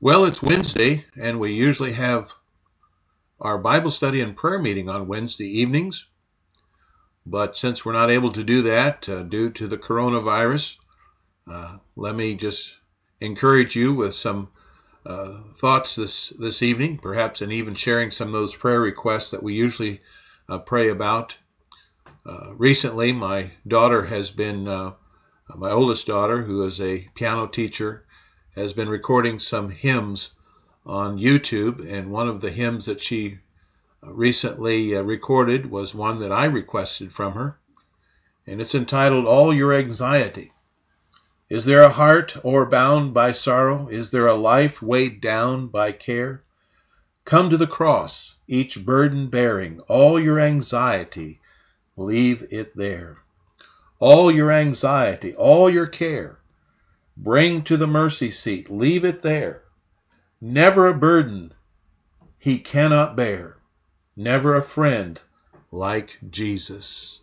Well, it's Wednesday, and we usually have our Bible study and prayer meeting on Wednesday evenings. But since we're not able to do that uh, due to the coronavirus, uh, let me just encourage you with some uh, thoughts this this evening, perhaps, and even sharing some of those prayer requests that we usually uh, pray about. Uh, recently, my daughter has been, uh, my oldest daughter, who is a piano teacher, has been recording some hymns on YouTube, and one of the hymns that she uh, recently uh, recorded was one that I requested from her, and it's entitled All Your Anxiety. Is there a heart o'erbound by sorrow? Is there a life weighed down by care? Come to the cross, each burden bearing, all your anxiety, leave it there. All your anxiety, all your care, Bring to the mercy seat, leave it there. Never a burden he cannot bear, never a friend like Jesus.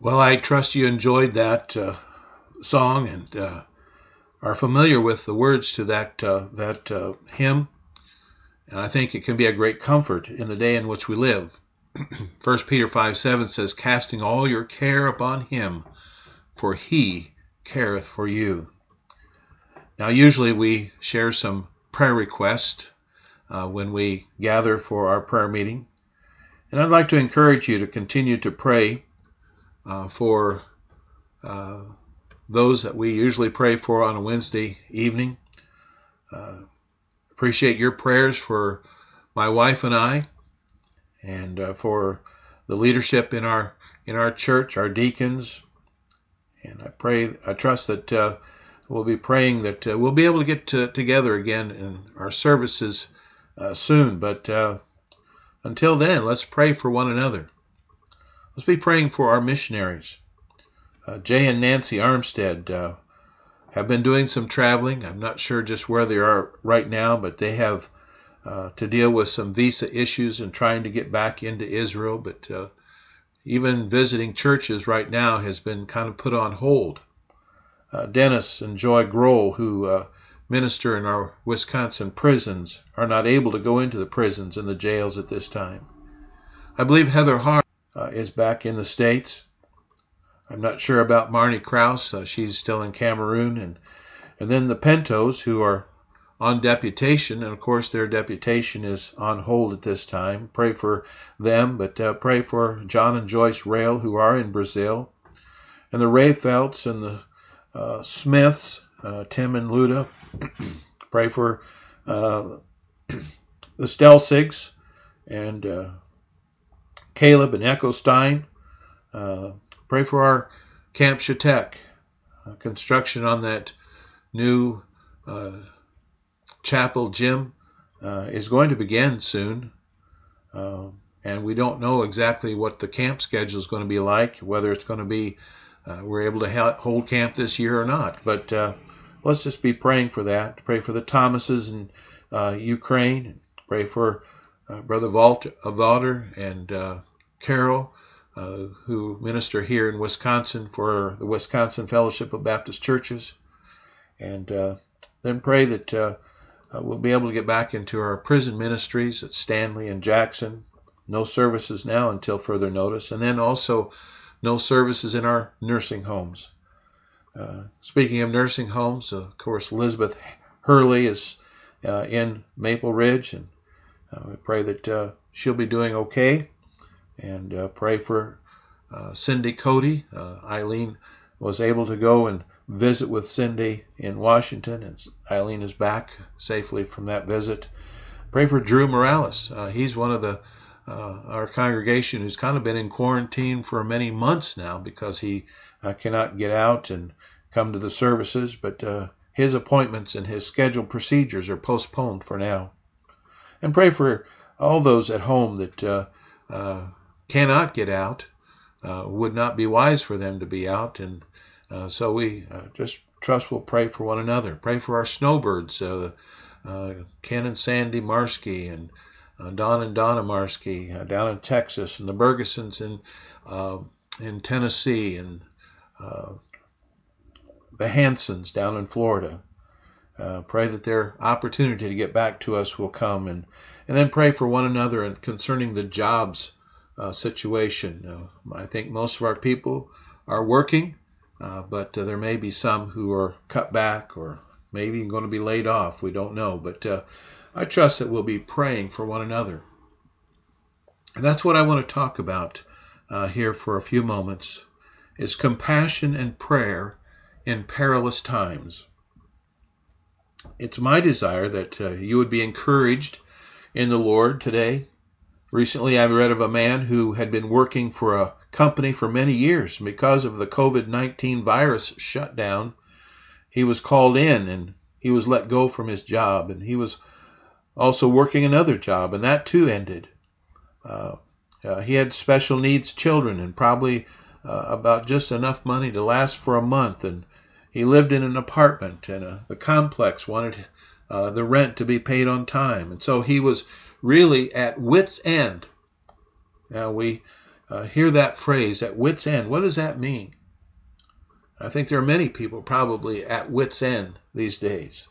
Well, I trust you enjoyed that uh, song and uh, are familiar with the words to that uh, that uh, hymn, and I think it can be a great comfort in the day in which we live. 1 Peter 5 7 says, Casting all your care upon him, for he careth for you. Now, usually we share some prayer requests uh, when we gather for our prayer meeting. And I'd like to encourage you to continue to pray uh, for uh, those that we usually pray for on a Wednesday evening. Uh, appreciate your prayers for my wife and I, and uh, for the leadership in our in our church, our deacons. And I pray, I trust that uh, we'll be praying that uh, we'll be able to get to, together again in our services soon. But until then, let's pray for one another. Let's be praying for our missionaries. Uh, Jay and Nancy Armstead uh, have been doing some traveling. I'm not sure just where they are right now, but they have uh, to deal with some visa issues and trying to get back into Israel. But uh, even visiting churches right now has been kind of put on hold. Uh, Dennis and Joy Grohl, who uh, minister in our Wisconsin prisons, are not able to go into the prisons and the jails at this time. I believe Heather Hart uh, is back in the States. I'm not sure about Marnie Krause. Uh, she's still in Cameroon. And, and then the Pentos, who are on deputation. And of course, their deputation is on hold at this time. Pray for them, but uh, pray for John and Joyce Rail, who are in Brazil. And the Rayfelts and the uh, Smiths, uh, Tim and Luda. pray for uh, the Stelsigs and Caleb and Echo Stein. Uh, pray for our Camp Shatek. Uh, construction on that new uh, chapel gym uh, is going to begin soon. Uh, and we don't know exactly what the camp schedule is going to be like, whether it's going to be uh, we're able to ha- hold camp this year or not. But let's just be praying for that. Pray for the Thomases in Ukraine. Pray for Brother Walter and Carol, uh, who minister here in Wisconsin for the Wisconsin Fellowship of Baptist Churches. And uh, then pray that uh, uh, we'll be able to get back into our prison ministries at Stanley and Jackson. No services now until further notice. And then also no services in our nursing homes. Uh, speaking of nursing homes, of course, Elizabeth Hurley is uh, in Maple Ridge, and we pray that she'll be doing okay and uh, pray for uh, Cindy Cody. Uh, Eileen was able to go and visit with Cindy in Washington, and Eileen is back safely from that visit. Pray for Drew Morales. Uh, he's one of the uh, our congregation who's kind of been in quarantine for many months now because he uh, cannot get out and come to the services, but his appointments and his scheduled procedures are postponed for now. And pray for all those at home that uh, cannot get out, uh, would not be wise for them to be out. And uh, so we uh, just trust we'll pray for one another. Pray for our snowbirds, uh, uh, Ken and Sandy Marsky, and Don and Donna Marsky down in Texas, and the Bergesons in, in Tennessee, and the Hansons down in Florida. Uh, pray that their opportunity to get back to us will come and, and then pray for one another and concerning the jobs uh, situation. Uh, I think most of our people are working, uh, but uh, there may be some who are cut back or maybe going to be laid off. We don't know. But uh, I trust that we'll be praying for one another. And that's what I want to talk about uh, here for a few moments is compassion and prayer in perilous times. It's my desire that you would be encouraged in the Lord today Recently, I read of a man who had been working for a company for many years. Because of the COVID 19 virus shutdown, he was called in and he was let go from his job. And he was also working another job, and that too ended. Uh, uh, he had special needs children and probably uh, about just enough money to last for a month. And he lived in an apartment, and uh, the complex wanted uh, the rent to be paid on time. And so he was really at wit's end. Now we uh, hear that phrase, at wit's end. What does that mean? I think there are many people probably at wit's end these days.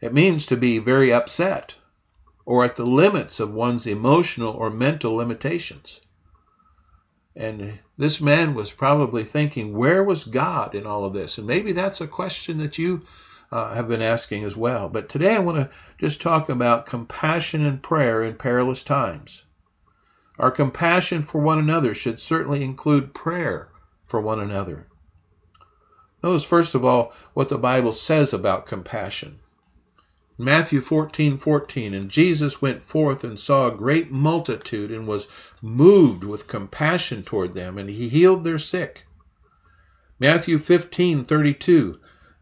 It means to be very upset or at the limits of one's emotional or mental limitations. And this man was probably thinking, where was God in all of this? And maybe that's a question that you uh, have been asking as well. But today I want to just talk about compassion and prayer in perilous times. Our compassion for one another should certainly include prayer for one another. Notice, first of all, what the Bible says about compassion. Matthew 14, 14, and Jesus went forth and saw a great multitude and was moved with compassion toward them, and he healed their sick. Matthew 15, 32,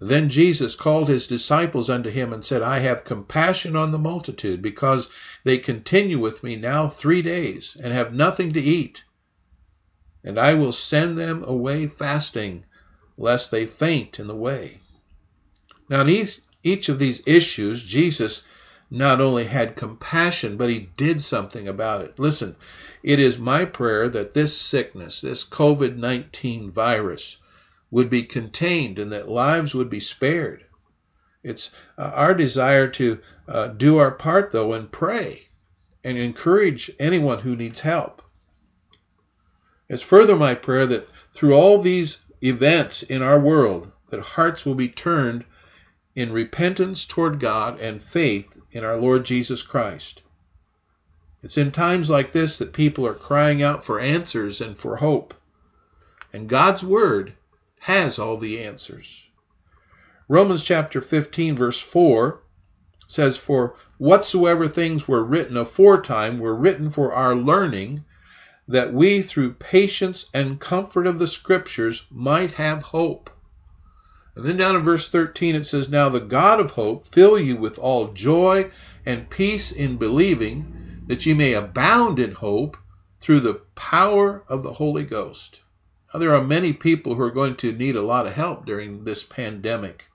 then Jesus called his disciples unto him and said, I have compassion on the multitude, because they continue with me now three days, and have nothing to eat. and I will send them away fasting, lest they faint in the way. Now, in each, each of these issues, Jesus not only had compassion, but he did something about it. Listen, it is my prayer that this sickness, this COVID 19 virus, would be contained and that lives would be spared. It's uh, our desire to uh, do our part, though, and pray and encourage anyone who needs help. It's further my prayer that through all these events in our world, that hearts will be turned in repentance toward God and faith in our Lord Jesus Christ. It's in times like this that people are crying out for answers and for hope. And God's Word has all the answers. Romans chapter 15, verse 4 says, For whatsoever things were written aforetime were written for our learning, that we through patience and comfort of the Scriptures might have hope. And then down in verse 13 it says, Now the God of hope fill you with all joy and peace in believing, that ye may abound in hope through the power of the Holy Ghost. Now, there are many people who are going to need a lot of help during this pandemic.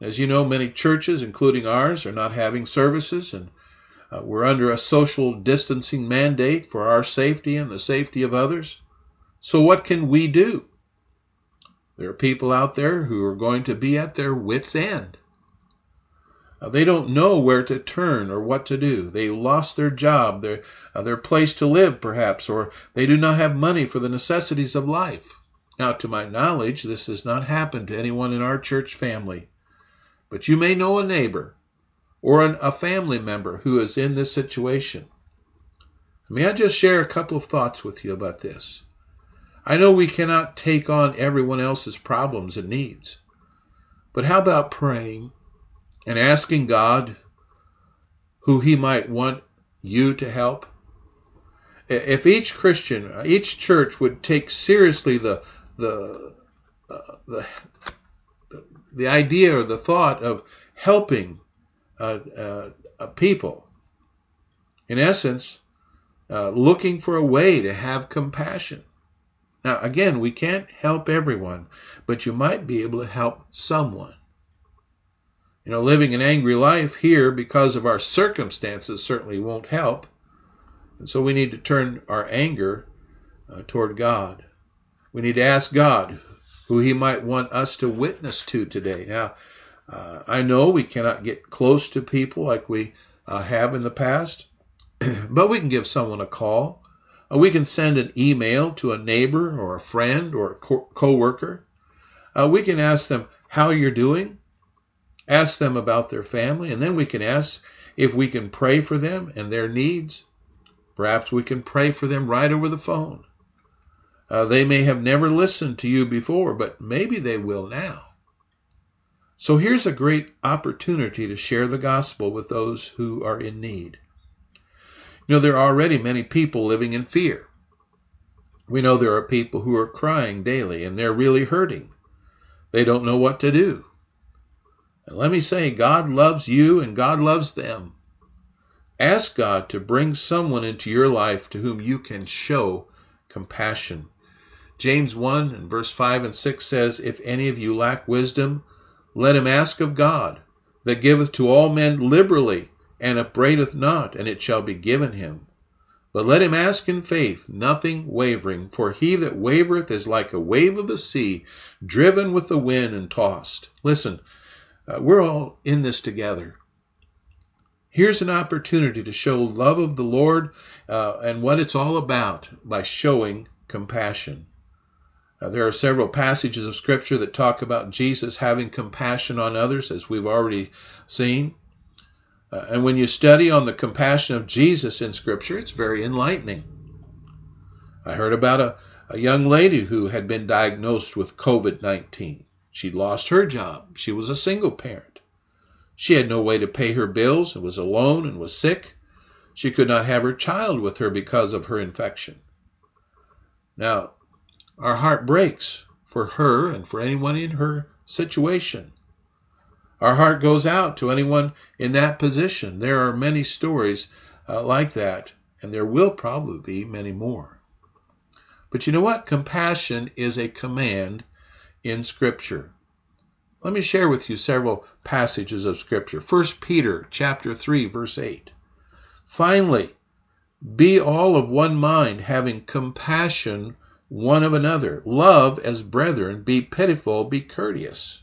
As you know, many churches, including ours, are not having services, and uh, we're under a social distancing mandate for our safety and the safety of others. So, what can we do? There are people out there who are going to be at their wits' end. Uh, they don't know where to turn or what to do. They lost their job, their, uh, their place to live, perhaps, or they do not have money for the necessities of life. Now, to my knowledge, this has not happened to anyone in our church family. But you may know a neighbor or an, a family member who is in this situation. May I just share a couple of thoughts with you about this? I know we cannot take on everyone else's problems and needs, but how about praying and asking God who He might want you to help? If each Christian, each church would take seriously the the uh, the the idea or the thought of helping uh, uh, people, in essence, uh, looking for a way to have compassion now, again, we can't help everyone, but you might be able to help someone. You know, living an angry life here because of our circumstances certainly won't help. And so we need to turn our anger uh, toward God. We need to ask God who He might want us to witness to today. Now, uh, I know we cannot get close to people like we uh, have in the past, but we can give someone a call uh, we can send an email to a neighbor or a friend or a co worker. Uh, we can ask them how you're doing, ask them about their family, and then we can ask if we can pray for them and their needs. Perhaps we can pray for them right over the phone. Uh, they may have never listened to you before, but maybe they will now. So here's a great opportunity to share the gospel with those who are in need. You know, there are already many people living in fear. We know there are people who are crying daily and they're really hurting. They don't know what to do. And let me say, God loves you and God loves them. Ask God to bring someone into your life to whom you can show compassion. James 1 and verse 5 and 6 says, If any of you lack wisdom, let him ask of God, that giveth to all men liberally and upbraideth not, and it shall be given him. But let him ask in faith, nothing wavering, for he that wavereth is like a wave of the sea, driven with the wind and tossed. Listen, uh, we're all in this together. Here's an opportunity to show love of the Lord uh, and what it's all about by showing compassion. Uh, there are several passages of Scripture that talk about Jesus having compassion on others, as we've already seen. Uh, and when you study on the compassion of Jesus in Scripture, it's very enlightening. I heard about a, a young lady who had been diagnosed with COVID 19. She'd lost her job. She was a single parent. She had no way to pay her bills and was alone and was sick. She could not have her child with her because of her infection. Now, our heart breaks for her and for anyone in her situation. Our heart goes out to anyone in that position. There are many stories uh, like that, and there will probably be many more. But you know what? Compassion is a command in Scripture. Let me share with you several passages of Scripture. 1 Peter chapter 3, verse 8. Finally, be all of one mind, having compassion one of another. Love as brethren, be pitiful, be courteous.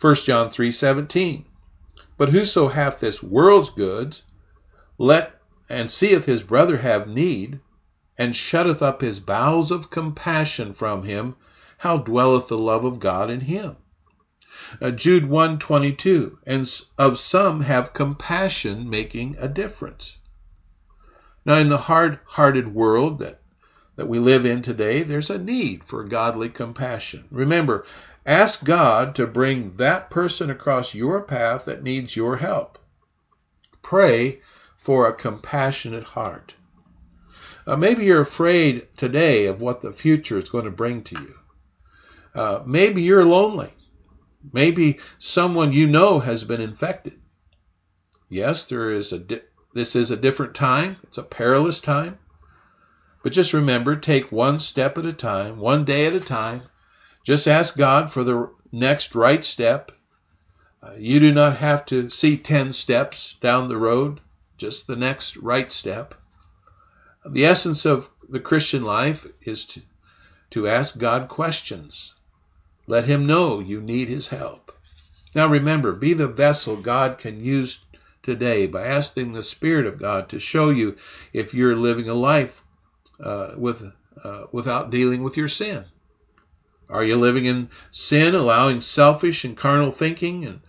1 John 3:17 But whoso hath this world's goods, let and seeth his brother have need, and shutteth up his bowels of compassion from him, how dwelleth the love of God in him? Uh, Jude 1:22 And of some have compassion making a difference. Now in the hard-hearted world that that we live in today, there's a need for godly compassion. Remember, ask God to bring that person across your path that needs your help. Pray for a compassionate heart. Uh, maybe you're afraid today of what the future is going to bring to you. Uh, maybe you're lonely. Maybe someone you know has been infected. Yes, there is a di- this is a different time. It's a perilous time. But just remember, take one step at a time, one day at a time. Just ask God for the next right step. Uh, you do not have to see 10 steps down the road, just the next right step. The essence of the Christian life is to, to ask God questions. Let Him know you need His help. Now remember, be the vessel God can use today by asking the Spirit of God to show you if you're living a life uh, with uh, without dealing with your sin? Are you living in sin, allowing selfish and carnal thinking, and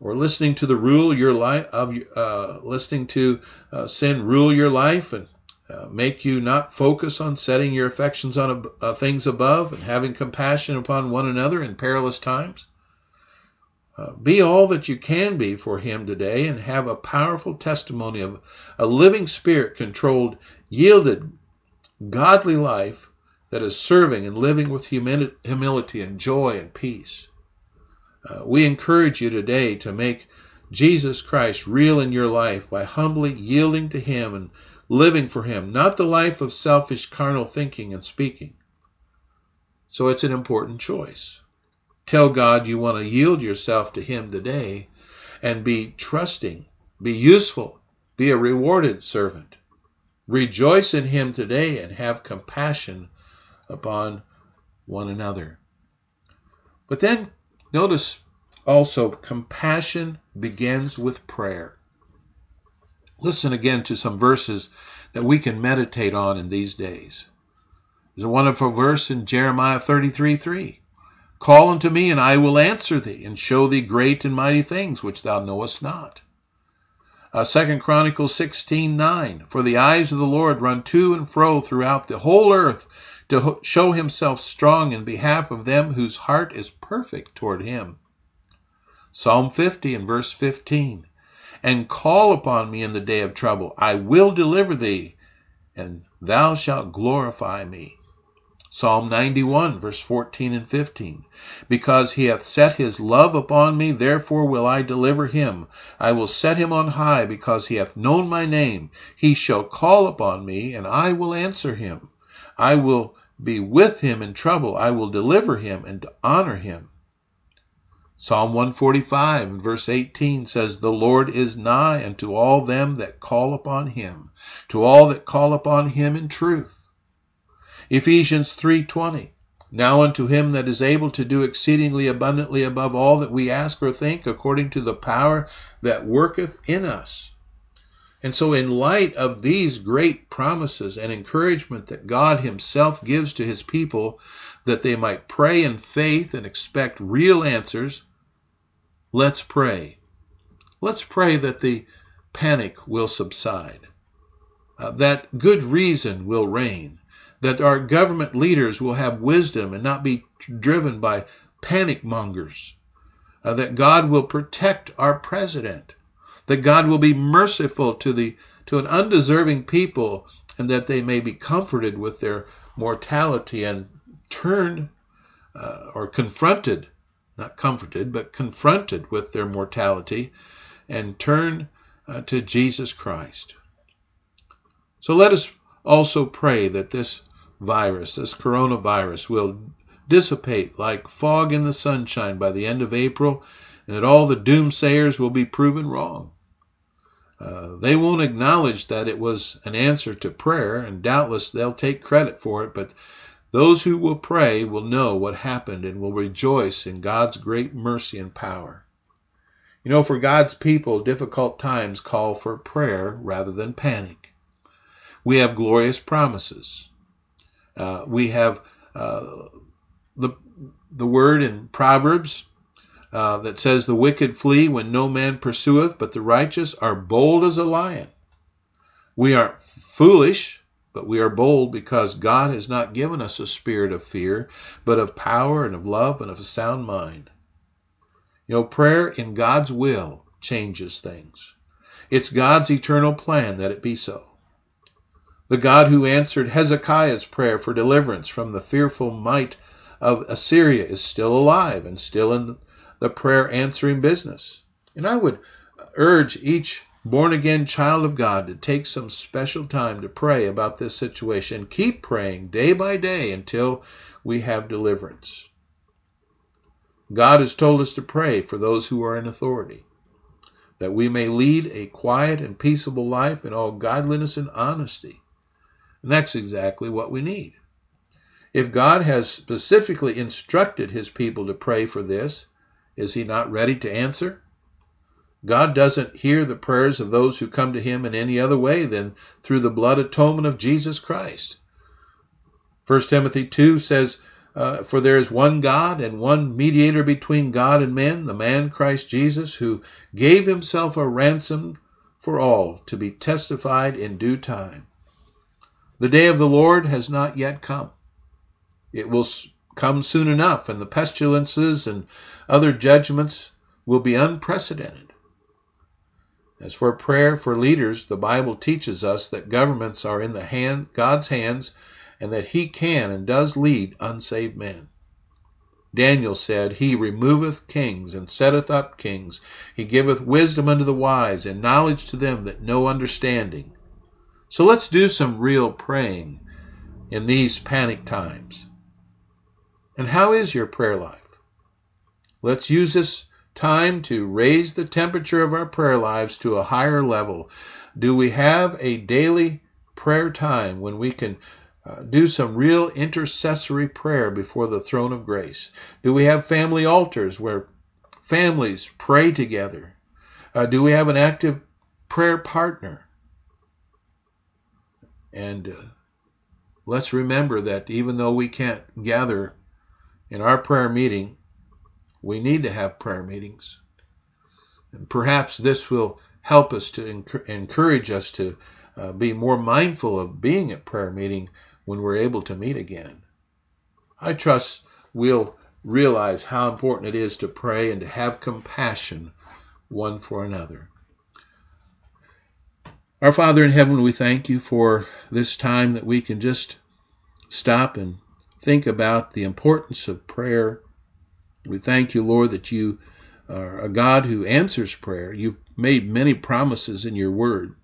or listening to the rule your life of uh, listening to uh, sin rule your life and uh, make you not focus on setting your affections on uh, things above and having compassion upon one another in perilous times? be all that you can be for Him today and have a powerful testimony of a living spirit controlled, yielded godly life that is serving and living with humility and joy and peace. Uh, we encourage you today to make Jesus Christ real in your life by humbly yielding to Him and living for Him, not the life of selfish carnal thinking and speaking. So it's an important choice. Tell God you want to yield yourself to Him today and be trusting, be useful, be a rewarded servant. Rejoice in him today and have compassion upon one another. But then notice also compassion begins with prayer. Listen again to some verses that we can meditate on in these days. There's a wonderful verse in Jeremiah 33 3. Call unto me, and I will answer thee, and show thee great and mighty things which thou knowest not. Uh, Second Chronicles 16:9 For the eyes of the Lord run to and fro throughout the whole earth to show himself strong in behalf of them whose heart is perfect toward him. Psalm 50 and verse 15 And call upon me in the day of trouble I will deliver thee and thou shalt glorify me. Psalm 91, verse 14 and 15. Because he hath set his love upon me, therefore will I deliver him. I will set him on high, because he hath known my name. He shall call upon me, and I will answer him. I will be with him in trouble. I will deliver him and honor him. Psalm 145 verse 18 says, The Lord is nigh unto all them that call upon him, to all that call upon him in truth. Ephesians 3:20 Now unto him that is able to do exceedingly abundantly above all that we ask or think according to the power that worketh in us. And so in light of these great promises and encouragement that God himself gives to his people that they might pray in faith and expect real answers, let's pray. Let's pray that the panic will subside, uh, that good reason will reign, that our government leaders will have wisdom and not be driven by panic mongers, uh, that God will protect our president, that God will be merciful to the to an undeserving people, and that they may be comforted with their mortality and turned uh, or confronted, not comforted, but confronted with their mortality, and turn uh, to Jesus Christ. So let us also pray that this virus, this coronavirus, will dissipate like fog in the sunshine by the end of April, and that all the doomsayers will be proven wrong. Uh, they won't acknowledge that it was an answer to prayer, and doubtless they'll take credit for it, but those who will pray will know what happened and will rejoice in God's great mercy and power. You know, for God's people, difficult times call for prayer rather than panic. We have glorious promises. Uh, we have uh, the, the word in Proverbs uh, that says, The wicked flee when no man pursueth, but the righteous are bold as a lion. We are foolish, but we are bold because God has not given us a spirit of fear, but of power and of love and of a sound mind. You know, prayer in God's will changes things. It's God's eternal plan that it be so. The God who answered Hezekiah's prayer for deliverance from the fearful might of Assyria is still alive and still in the prayer answering business. And I would urge each born again child of God to take some special time to pray about this situation. Keep praying day by day until we have deliverance. God has told us to pray for those who are in authority, that we may lead a quiet and peaceable life in all godliness and honesty. And that's exactly what we need. If God has specifically instructed his people to pray for this, is he not ready to answer? God doesn't hear the prayers of those who come to him in any other way than through the blood atonement of Jesus Christ. 1 Timothy 2 says, uh, For there is one God and one mediator between God and men, the man Christ Jesus, who gave himself a ransom for all to be testified in due time. The day of the Lord has not yet come. It will come soon enough, and the pestilences and other judgments will be unprecedented. As for prayer for leaders, the Bible teaches us that governments are in the hand God's hands and that he can and does lead unsaved men. Daniel said, He removeth kings and setteth up kings. He giveth wisdom unto the wise and knowledge to them that know understanding. So let's do some real praying in these panic times. And how is your prayer life? Let's use this time to raise the temperature of our prayer lives to a higher level. Do we have a daily prayer time when we can uh, do some real intercessory prayer before the throne of grace? Do we have family altars where families pray together? Uh, do we have an active prayer partner? And uh, let's remember that even though we can't gather in our prayer meeting, we need to have prayer meetings. And perhaps this will help us to encourage us to uh, be more mindful of being at prayer meeting when we're able to meet again. I trust we'll realize how important it is to pray and to have compassion one for another. Our Father in heaven, we thank you for this time that we can just stop and think about the importance of prayer. We thank you, Lord, that you are a God who answers prayer. You've made many promises in your word.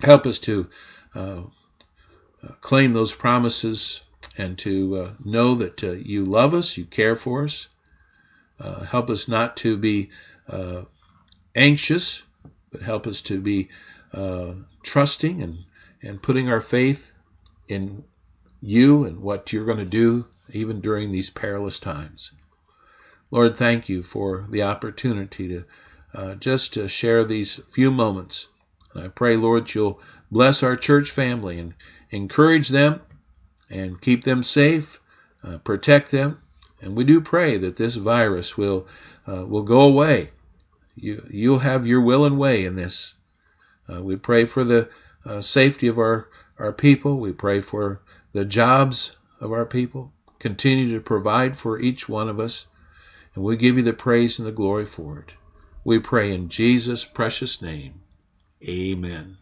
Help us to uh, uh claim those promises and to uh, know that uh, you love us, you care for us. Uh, help us not to be uh, anxious, but help us to be trusting and, and putting our faith in you and what you're going to do even during these perilous times. Lord, thank you for the opportunity to uh, just to share these few moments. And I pray, Lord, you'll bless our church family and encourage them and keep them safe, uh, protect them. And we do pray that this virus will uh, will go away. You you'll have your will and way in this. Uh, we pray for the uh, safety of our our people. We pray for the jobs of our people. Continue to provide for each one of us, and we give you the praise and the glory for it. We pray in Jesus' precious name. Amen.